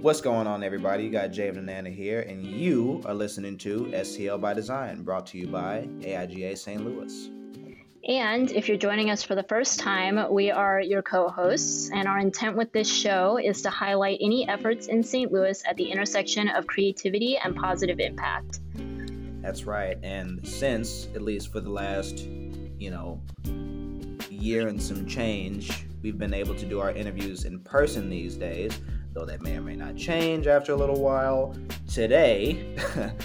What's going on, everybody? You got Javen and Nana here, and you are listening to STL by Design, brought to you by AIGA St. Louis. And if you're joining us for the first time, we are your co hosts, and our intent with this show is to highlight any efforts in St. Louis at the intersection of creativity and positive impact. That's right. And since, at least for the last, you know, year and some change, we've been able to do our interviews in person these days, though that may or may not change after a little while. Today,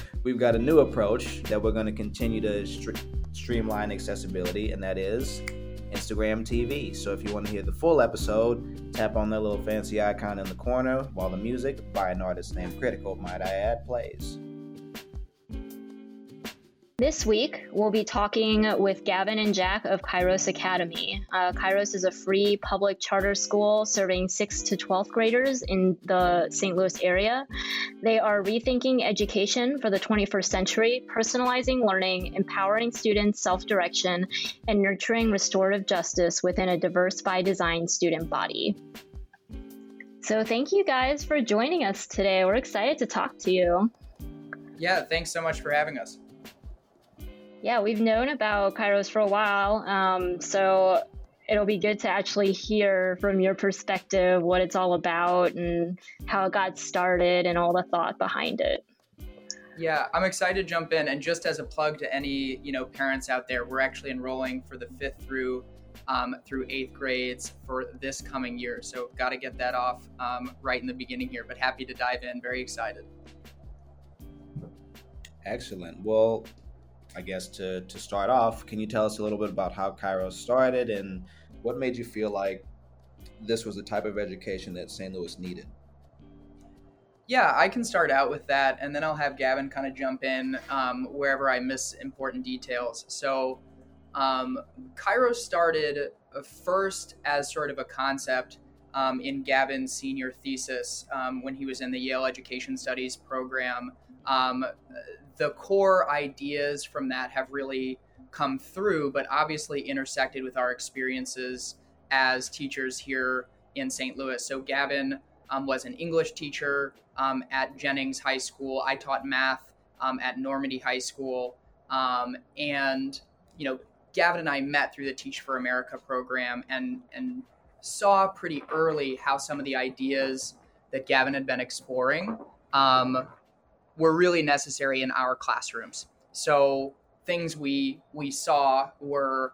we've got a new approach that we're going to continue to streamline accessibility, and that is Instagram TV. So if you want to hear the full episode, tap on that little fancy icon in the corner while the music by an artist named Critical, might I add, plays. This week, we'll be talking with Gavin and Jack of Kairos Academy. Uh, Kairos is a free public charter school serving 6th to 12th graders in the St. Louis area. They are rethinking education for the 21st century, personalizing learning, empowering students' self direction, and nurturing restorative justice within a diverse by design student body. So, thank you guys for joining us today. We're excited to talk to you. Yeah, thanks so much for having us yeah, we've known about Kairos for a while. Um, so it'll be good to actually hear from your perspective what it's all about and how it got started and all the thought behind it. Yeah, I'm excited to jump in. And just as a plug to any you know parents out there, we're actually enrolling for the fifth through um, through eighth grades for this coming year. So got to get that off um, right in the beginning here. But happy to dive in. Very excited. Excellent. Well, I guess to to start off, can you tell us a little bit about how Kairos started and what made you feel like this was the type of education that St. Louis needed? Yeah, I can start out with that, and then I'll have Gavin kind of jump in um, wherever I miss important details. So, um, started first as sort of a concept um, in Gavin's senior thesis um, when he was in the Yale Education Studies program. Um, the core ideas from that have really come through, but obviously intersected with our experiences as teachers here in St. Louis. So Gavin um, was an English teacher um, at Jennings High School. I taught math um, at Normandy High School, um, and you know, Gavin and I met through the Teach for America program, and and saw pretty early how some of the ideas that Gavin had been exploring um, were really necessary in our classrooms. So things we we saw were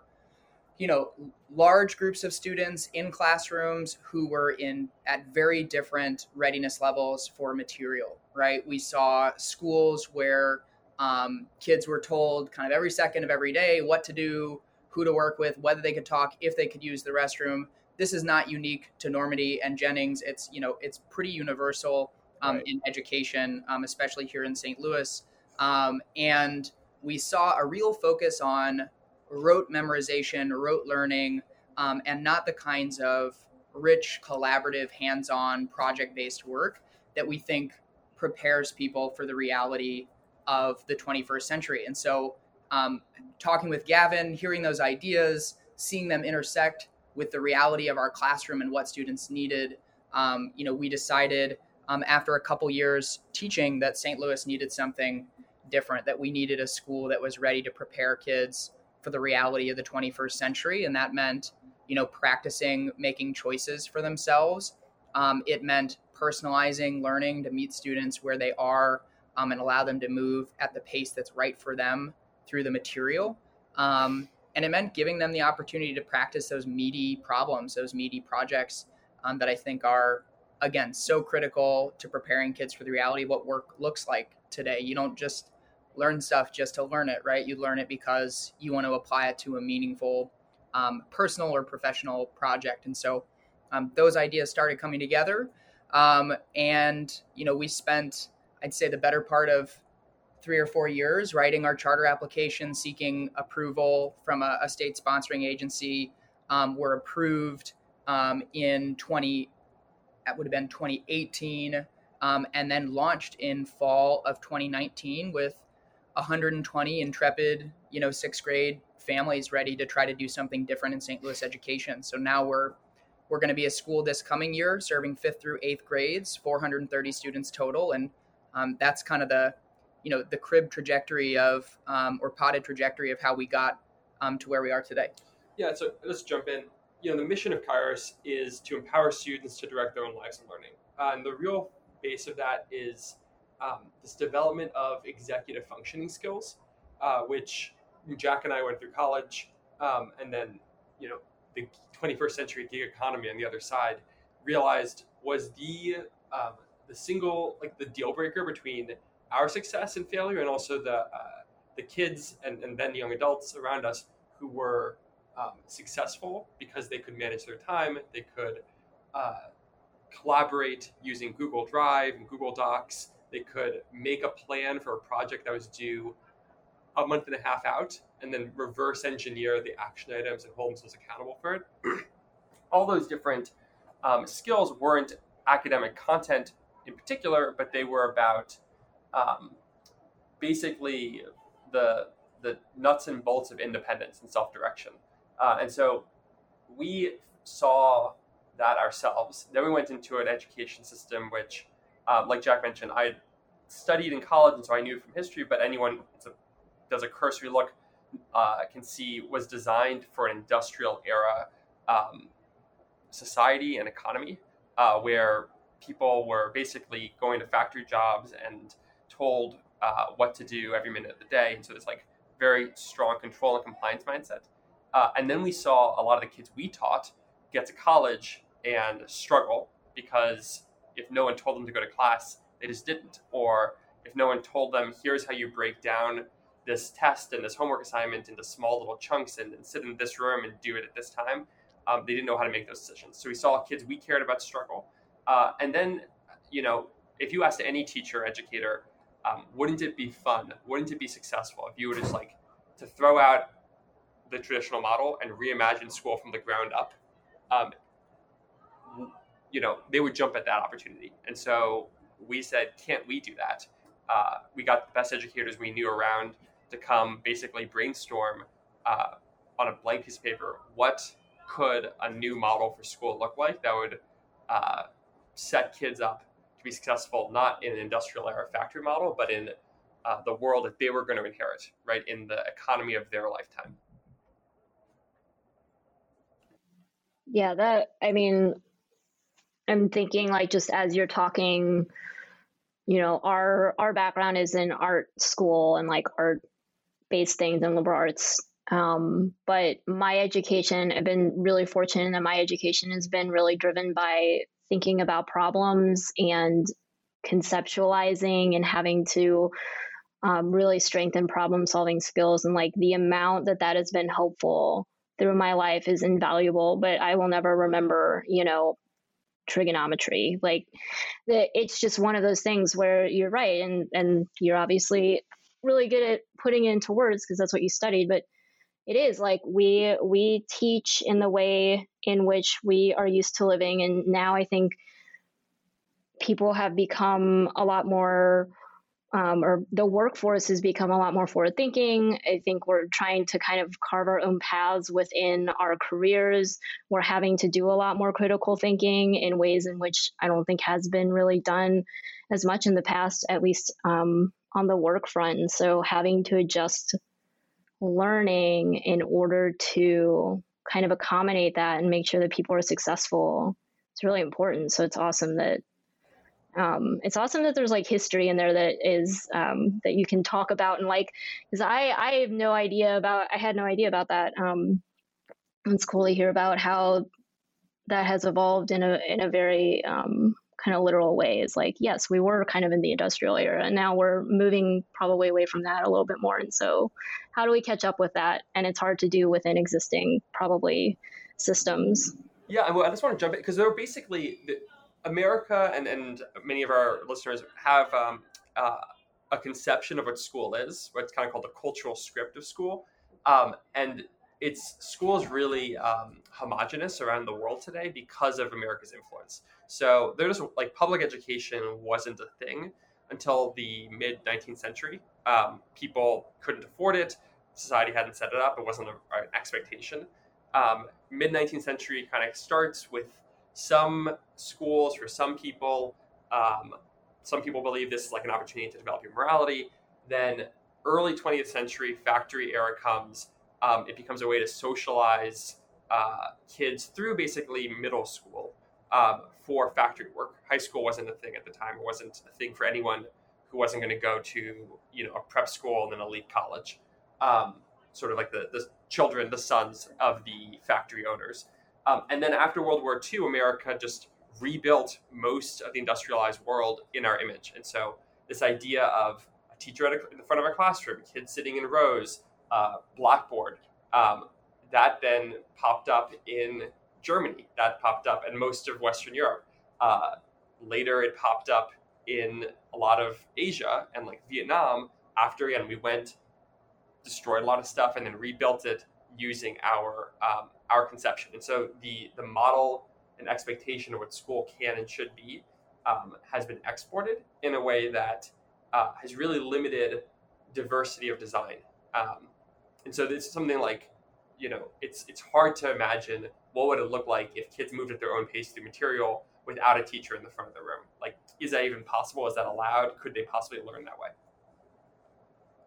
you know large groups of students in classrooms who were in at very different readiness levels for material right? We saw schools where um, kids were told kind of every second of every day what to do who to work with whether they could talk if they could use the restroom. This is not unique to normandy and jennings. It's you know it's pretty universal um, right. in education, um, especially here in St. Louis. Um, and we saw a real focus on rote memorization, rote learning, um, and not the kinds of rich, collaborative, hands on, project based work that we think prepares people for the reality of the 21st century. And so, um, talking with Gavin, hearing those ideas, seeing them intersect with the reality of our classroom and what students needed, um, you know, we decided um, after a couple years teaching that St. Louis needed something different, that we needed a school that was ready to prepare kids for the reality of the 21st century. And that meant, you know, practicing making choices for themselves. Um, it meant personalizing learning to meet students where they are um, and allow them to move at the pace that's right for them through the material. Um, and it meant giving them the opportunity to practice those meaty problems, those meaty projects um, that I think are again so critical to preparing kids for the reality of what work looks like today. You don't just learn stuff just to learn it right? You learn it because you want to apply it to a meaningful um, personal or professional project. And so um, those ideas started coming together. Um, and you know we spent i'd say the better part of three or four years writing our charter application seeking approval from a, a state sponsoring agency um, were approved um, in 20 that would have been 2018, um, and then launched in fall of 2019 with 120 intrepid, you know, sixth grade families ready to try to do something different in St. Louis education. So now we're we're going to be a school this coming year serving fifth through eighth grades, 430 students total, and um, that's kind of the you know the crib trajectory of um, or potted trajectory of how we got um, to where we are today. Yeah, so let's jump in. You know, the mission of Kairos is to empower students to direct their own lives and learning, uh, and the real base of that is um, this development of executive functioning skills, uh, which Jack and I went through college, um, and then you know the 21st century gig economy on the other side realized was the um, the single like the deal breaker between our success and failure, and also the uh, the kids and, and then young adults around us who were um, successful because they could manage their time, they could uh, collaborate using Google Drive and Google Docs, they could make a plan for a project that was due a month and a half out, and then reverse engineer the action items and hold themselves accountable for it. All those different um, skills weren't academic content in particular, but they were about um, basically the the nuts and bolts of independence and self direction. Uh, and so we saw that ourselves. Then we went into an education system which, um, like Jack mentioned, I studied in college, and so I knew from history. But anyone a, does a cursory look uh, can see was designed for an industrial era um, society and economy uh, where people were basically going to factory jobs and told uh, what to do every minute of the day. And so it's like very strong control and compliance mindset. Uh, and then we saw a lot of the kids we taught get to college and struggle because if no one told them to go to class, they just didn't. Or if no one told them, here's how you break down this test and this homework assignment into small little chunks and, and sit in this room and do it at this time, um, they didn't know how to make those decisions. So we saw kids we cared about struggle. Uh, and then, you know, if you asked any teacher, educator, um, wouldn't it be fun? Wouldn't it be successful if you were just like to throw out the traditional model and reimagine school from the ground up? Um, you know, they would jump at that opportunity. And so we said, can't we do that? Uh, we got the best educators we knew around to come basically brainstorm uh, on a blank piece of paper what could a new model for school look like that would uh, set kids up to be successful not in an industrial era factory model, but in uh, the world that they were going to inherit, right, in the economy of their lifetime. Yeah, that, I mean, I'm thinking like just as you're talking, you know, our our background is in art school and like art based things and liberal arts. Um, but my education, I've been really fortunate that my education has been really driven by thinking about problems and conceptualizing and having to um, really strengthen problem solving skills and like the amount that that has been helpful through my life is invaluable but i will never remember you know trigonometry. Like it's just one of those things where you're right and and you're obviously really good at putting it into words because that's what you studied but it is like we we teach in the way in which we are used to living and now i think people have become a lot more um, or the workforce has become a lot more forward thinking. I think we're trying to kind of carve our own paths within our careers. We're having to do a lot more critical thinking in ways in which I don't think has been really done as much in the past, at least um, on the work front. And so having to adjust learning in order to kind of accommodate that and make sure that people are successful is really important. So it's awesome that um, it's awesome that there's like history in there that is um, that you can talk about and like because I I have no idea about I had no idea about that. Um, it's cool to hear about how that has evolved in a in a very um, kind of literal way. Is like yes, we were kind of in the industrial era, and now we're moving probably away from that a little bit more. And so, how do we catch up with that? And it's hard to do within existing probably systems. Yeah, well, I just want to jump in because they're basically America and, and many of our listeners have um, uh, a conception of what school is, what's kind of called the cultural script of school. Um, and it's school is really um, homogenous around the world today because of America's influence. So there's like public education wasn't a thing until the mid 19th century. Um, people couldn't afford it. Society hadn't set it up. It wasn't an expectation. um, mid 19th century kind of starts with some schools for some people. Um, some people believe this is like an opportunity to develop your morality. Then early 20th century factory era comes. Um, it becomes a way to socialize uh, kids through basically middle school um, for factory work. High school wasn't a thing at the time. It wasn't a thing for anyone who wasn't going to go to you know a prep school and then elite college. Um, sort of like the, the children, the sons of the factory owners. Um, and then after World War II, America just rebuilt most of the industrialized world in our image. And so this idea of a teacher at a, in the front of a classroom, kids sitting in rows, uh, blackboard, um, that then popped up in Germany. That popped up in most of Western Europe. Uh, later, it popped up in a lot of Asia and like Vietnam. After again, we went, destroyed a lot of stuff, and then rebuilt it using our um, our conception. And so the the model and expectation of what school can and should be um, has been exported in a way that uh, has really limited diversity of design. Um, and so this is something like, you know, it's it's hard to imagine what would it look like if kids moved at their own pace through material without a teacher in the front of the room. Like, is that even possible? Is that allowed? Could they possibly learn that way?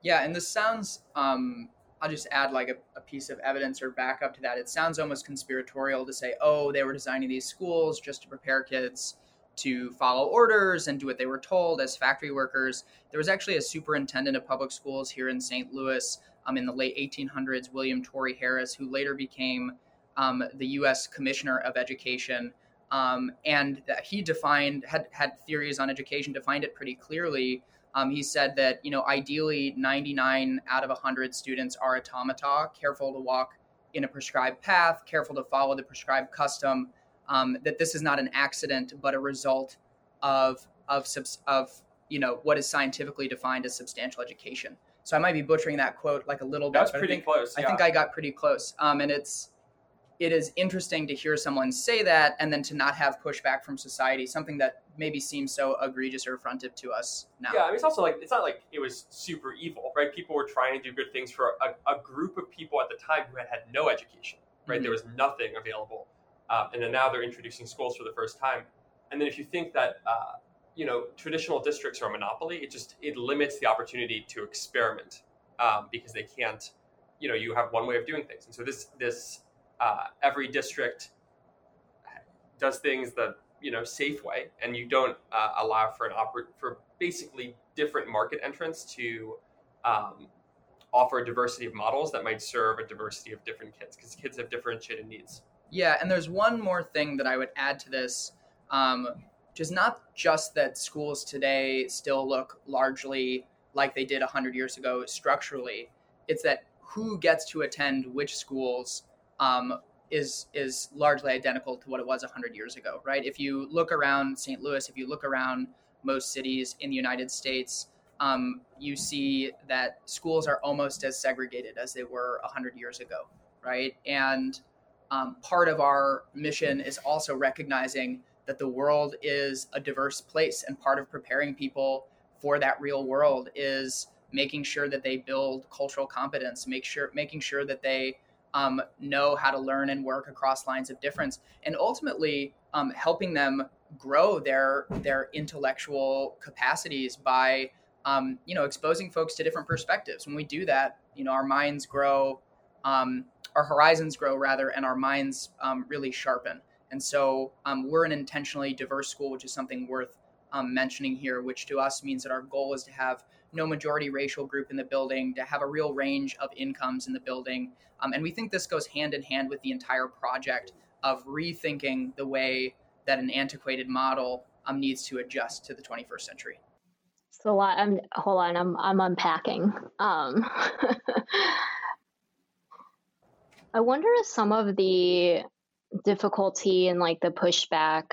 Yeah, and this sounds um, I'll just add like a, a, piece of evidence or backup to that. It sounds almost conspiratorial to say, oh, they were designing these schools just to prepare kids to follow orders and do what they were told as factory workers. There was actually a superintendent of public schools here in St. Louis um, in the late 1800s, William Torrey Harris, who later became um, the U.S. Commissioner of Education. Um, and he defined had had theories on education, defined it pretty clearly um, he said that you know ideally 99 out of 100 students are automata, careful to walk in a prescribed path, careful to follow the prescribed custom. Um, that this is not an accident, but a result of of of you know what is scientifically defined as substantial education. So I might be butchering that quote like a little bit. That's pretty I think, close. Yeah. I think I got pretty close. Um, and it's it is interesting to hear someone say that and then to not have pushback from society, something that maybe seems so egregious or affrontive to us now. Yeah, I mean, it's also like, it's not like it was super evil, right? People were trying to do good things for a, a group of people at the time who had had no education, right? Mm-hmm. There was nothing available. Um, and then now they're introducing schools for the first time. And then if you think that, uh, you know, traditional districts are a monopoly, it just, it limits the opportunity to experiment um, because they can't, you know, you have one way of doing things. And so this, this, uh, every district does things the you know safe way, and you don't uh, allow for an oper- for basically different market entrants to um, offer a diversity of models that might serve a diversity of different kids because kids have differentiated needs. Yeah, and there's one more thing that I would add to this, um, which is not just that schools today still look largely like they did 100 years ago structurally. It's that who gets to attend which schools um, is is largely identical to what it was 100 years ago, right? If you look around St. Louis, if you look around most cities in the United States, um, you see that schools are almost as segregated as they were 100 years ago, right? And um, part of our mission is also recognizing that the world is a diverse place, and part of preparing people for that real world is making sure that they build cultural competence, make sure making sure that they um, know how to learn and work across lines of difference, and ultimately um, helping them grow their their intellectual capacities by um, you know exposing folks to different perspectives. When we do that, you know our minds grow, um, our horizons grow rather, and our minds um, really sharpen. And so um, we're an intentionally diverse school, which is something worth mentioning here. Which to us means that our goal is to have no majority racial group in the building, to have a real range of incomes in the building. Um, and we think this goes hand in hand with the entire project of rethinking the way that an antiquated model um, needs to adjust to the 21st century. So a lot. I'm hold on. I'm I'm unpacking. Um, I wonder if some of the difficulty and like the pushback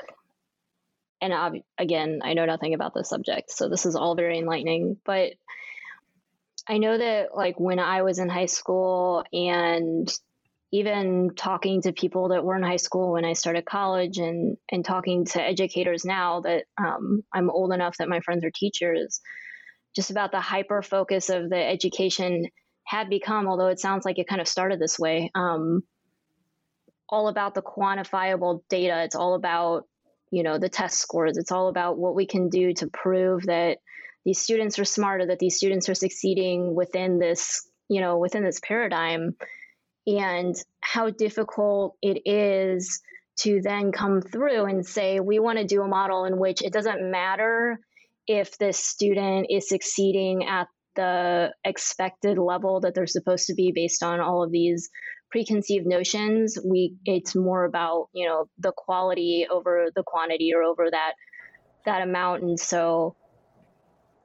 and ob- again, I know nothing about the subject, so this is all very enlightening. But I know that, like, when I was in high school and even talking to people that were in high school when I started college and, and talking to educators now that um, I'm old enough that my friends are teachers, just about the hyper focus of the education had become, although it sounds like it kind of started this way, um, all about the quantifiable data. It's all about, you know, the test scores. It's all about what we can do to prove that these students are smarter, that these students are succeeding within this, you know, within this paradigm, and how difficult it is to then come through and say, we want to do a model in which it doesn't matter if this student is succeeding at the expected level that they're supposed to be based on all of these preconceived notions we it's more about you know the quality over the quantity or over that that amount. And so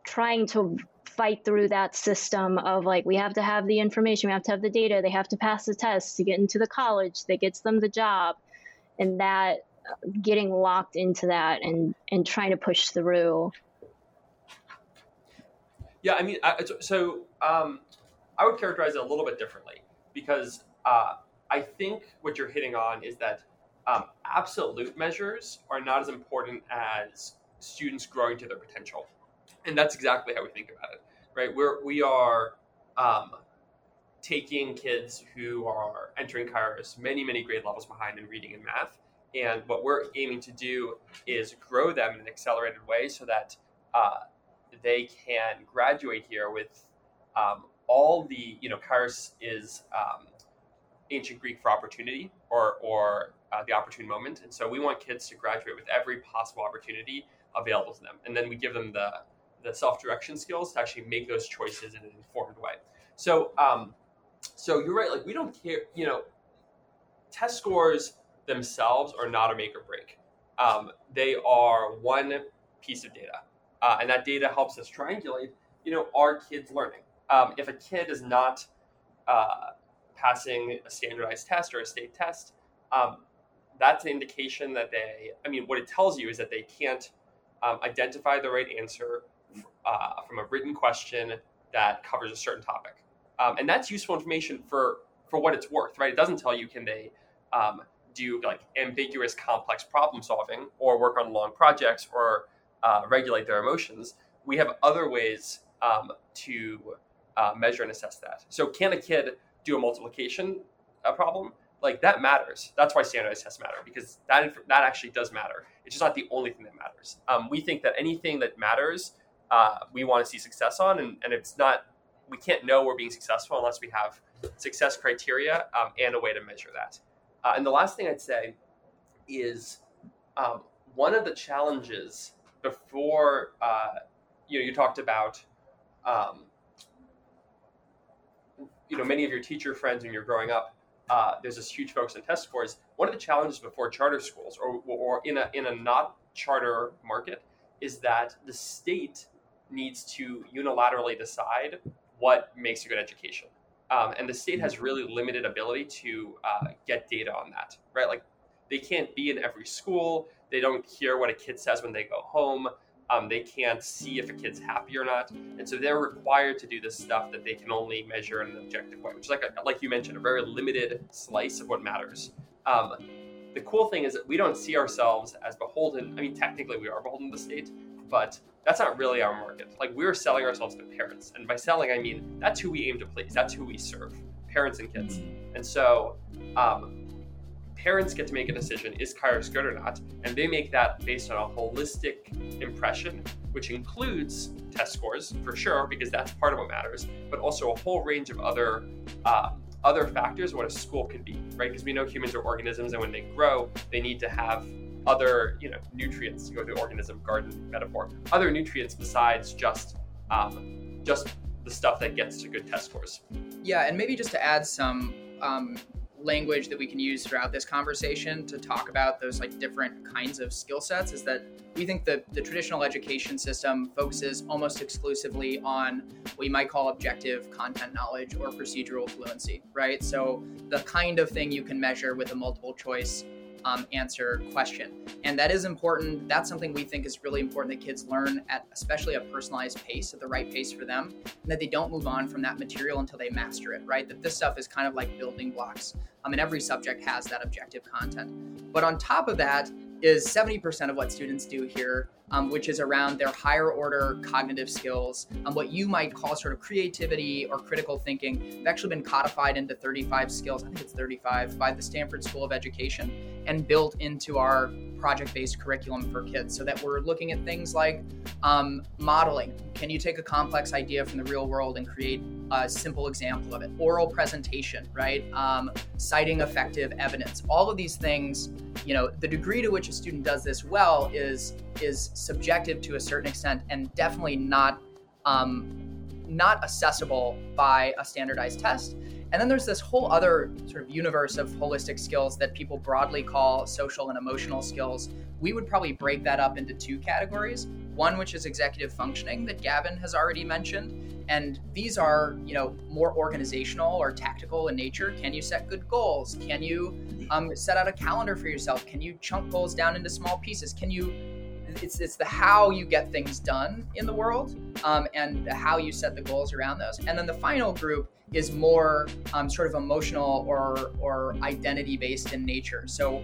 trying to fight through that system of like we have to have the information we have to have the data they have to pass the test to get into the college that gets them the job. And that getting locked into that and and trying to push through. Yeah i mean I, so um, i would characterize it a little bit differently because uh, I think what you're hitting on is that um, absolute measures are not as important as students growing to their potential, and that's exactly how we think about it, right? We're we are um, taking kids who are entering Kairos many many grade levels behind in reading and math, and what we're aiming to do is grow them in an accelerated way so that uh, they can graduate here with um, all the you know Kairos is um, ancient Greek for opportunity or, or uh, the opportune moment. And so we want kids to graduate with every possible opportunity available to them. And then we give them the, the self direction skills to actually make those choices in an informed way. So, um, so you're right. Like we don't care, you know, test scores themselves are not a make or break. Um, they are one piece of data. Uh, and that data helps us triangulate, you know, are kids learning? Um, if a kid is not uh, passing a standardized test or a state test, um, that's an indication that they, I mean, what it tells you is that they can't um, identify the right answer uh, from a written question that covers a certain topic. Um, and that's useful information for, for what it's worth, right? It doesn't tell you can they um, do like ambiguous, complex problem solving or work on long projects or uh, regulate their emotions. We have other ways um, to uh, measure and assess that. So, can a kid do a multiplication problem, like that matters. That's why standardized tests matter because that that actually does matter. It's just not the only thing that matters. Um, we think that anything that matters, uh, we want to see success on, and, and it's not. We can't know we're being successful unless we have success criteria um, and a way to measure that. Uh, and the last thing I'd say is um, one of the challenges before uh, you know you talked about um, you know many of your teacher friends when you're growing up uh, there's this huge focus on test scores. One of the challenges before charter schools or, or in a in a not charter market is that the state needs to unilaterally decide what makes a good education. Um, and the state has really limited ability to uh, get data on that right? Like they can't be in every school. They don't hear what a kid says when they go home um, they can't see if a kid's happy or not, and so they're required to do this stuff that they can only measure in an objective way, which is like a, like you mentioned, a very limited slice of what matters. Um, the cool thing is that we don't see ourselves as beholden. I mean, technically we are beholden to the state, but that's not really our market. Like we're selling ourselves to parents, and by selling I mean that's who we aim to please. That's who we serve, parents and kids. And so um, parents get to make a decision is Kairos good or not, and they make that based on a holistic impression, which includes test scores for sure, because that's part of what matters, but also a whole range of other uh, other factors what a school could be, right? Because we know humans are organisms, and when they grow, they need to have other, you know, nutrients to go to organism garden metaphor, other nutrients besides just um, just the stuff that gets to good test scores. Yeah, and maybe just to add some um, language that we can use throughout this conversation to talk about those like different kinds of skill sets is that we think that the traditional education system focuses almost exclusively on what you might call objective content knowledge or procedural fluency, right? So the kind of thing you can measure with a multiple choice um, answer question. And that is important. That's something we think is really important that kids learn at especially a personalized pace, at the right pace for them, and that they don't move on from that material until they master it, right? That this stuff is kind of like building blocks. I mean, every subject has that objective content. But on top of that is 70% of what students do here um, which is around their higher order cognitive skills, um, what you might call sort of creativity or critical thinking. They've actually been codified into 35 skills, I think it's 35, by the Stanford School of Education and built into our project based curriculum for kids so that we're looking at things like um, modeling. Can you take a complex idea from the real world and create a simple example of it? Oral presentation, right? Um, citing effective evidence. All of these things, you know, the degree to which a student does this well is is subjective to a certain extent and definitely not um, not accessible by a standardized test. And then there's this whole other sort of universe of holistic skills that people broadly call social and emotional skills. We would probably break that up into two categories. One, which is executive functioning, that Gavin has already mentioned. And these are, you know, more organizational or tactical in nature. Can you set good goals? Can you um, set out a calendar for yourself? Can you chunk goals down into small pieces? Can you it's it's the how you get things done in the world um, and how you set the goals around those. And then the final group is more um, sort of emotional or or identity based in nature. So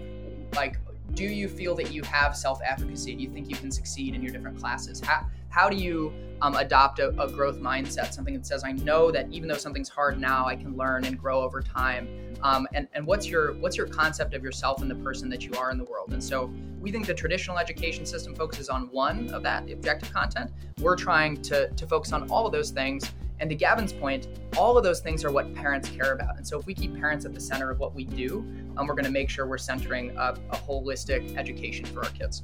like do you feel that you have self-efficacy? Do you think you can succeed in your different classes? How, how do you um, adopt a, a, growth mindset, something that says, I know that even though something's hard now, I can learn and grow over time. Um, and, and what's your what's your concept of yourself and the person that you are in the world? And so we think the traditional education system focuses on one of that objective content. We're trying to, to focus on all of those things. And to Gavin's point, all of those things are what parents care about. And so if we keep parents at the center of what we do, um, we're going to make sure we're centering a, a holistic education for our kids.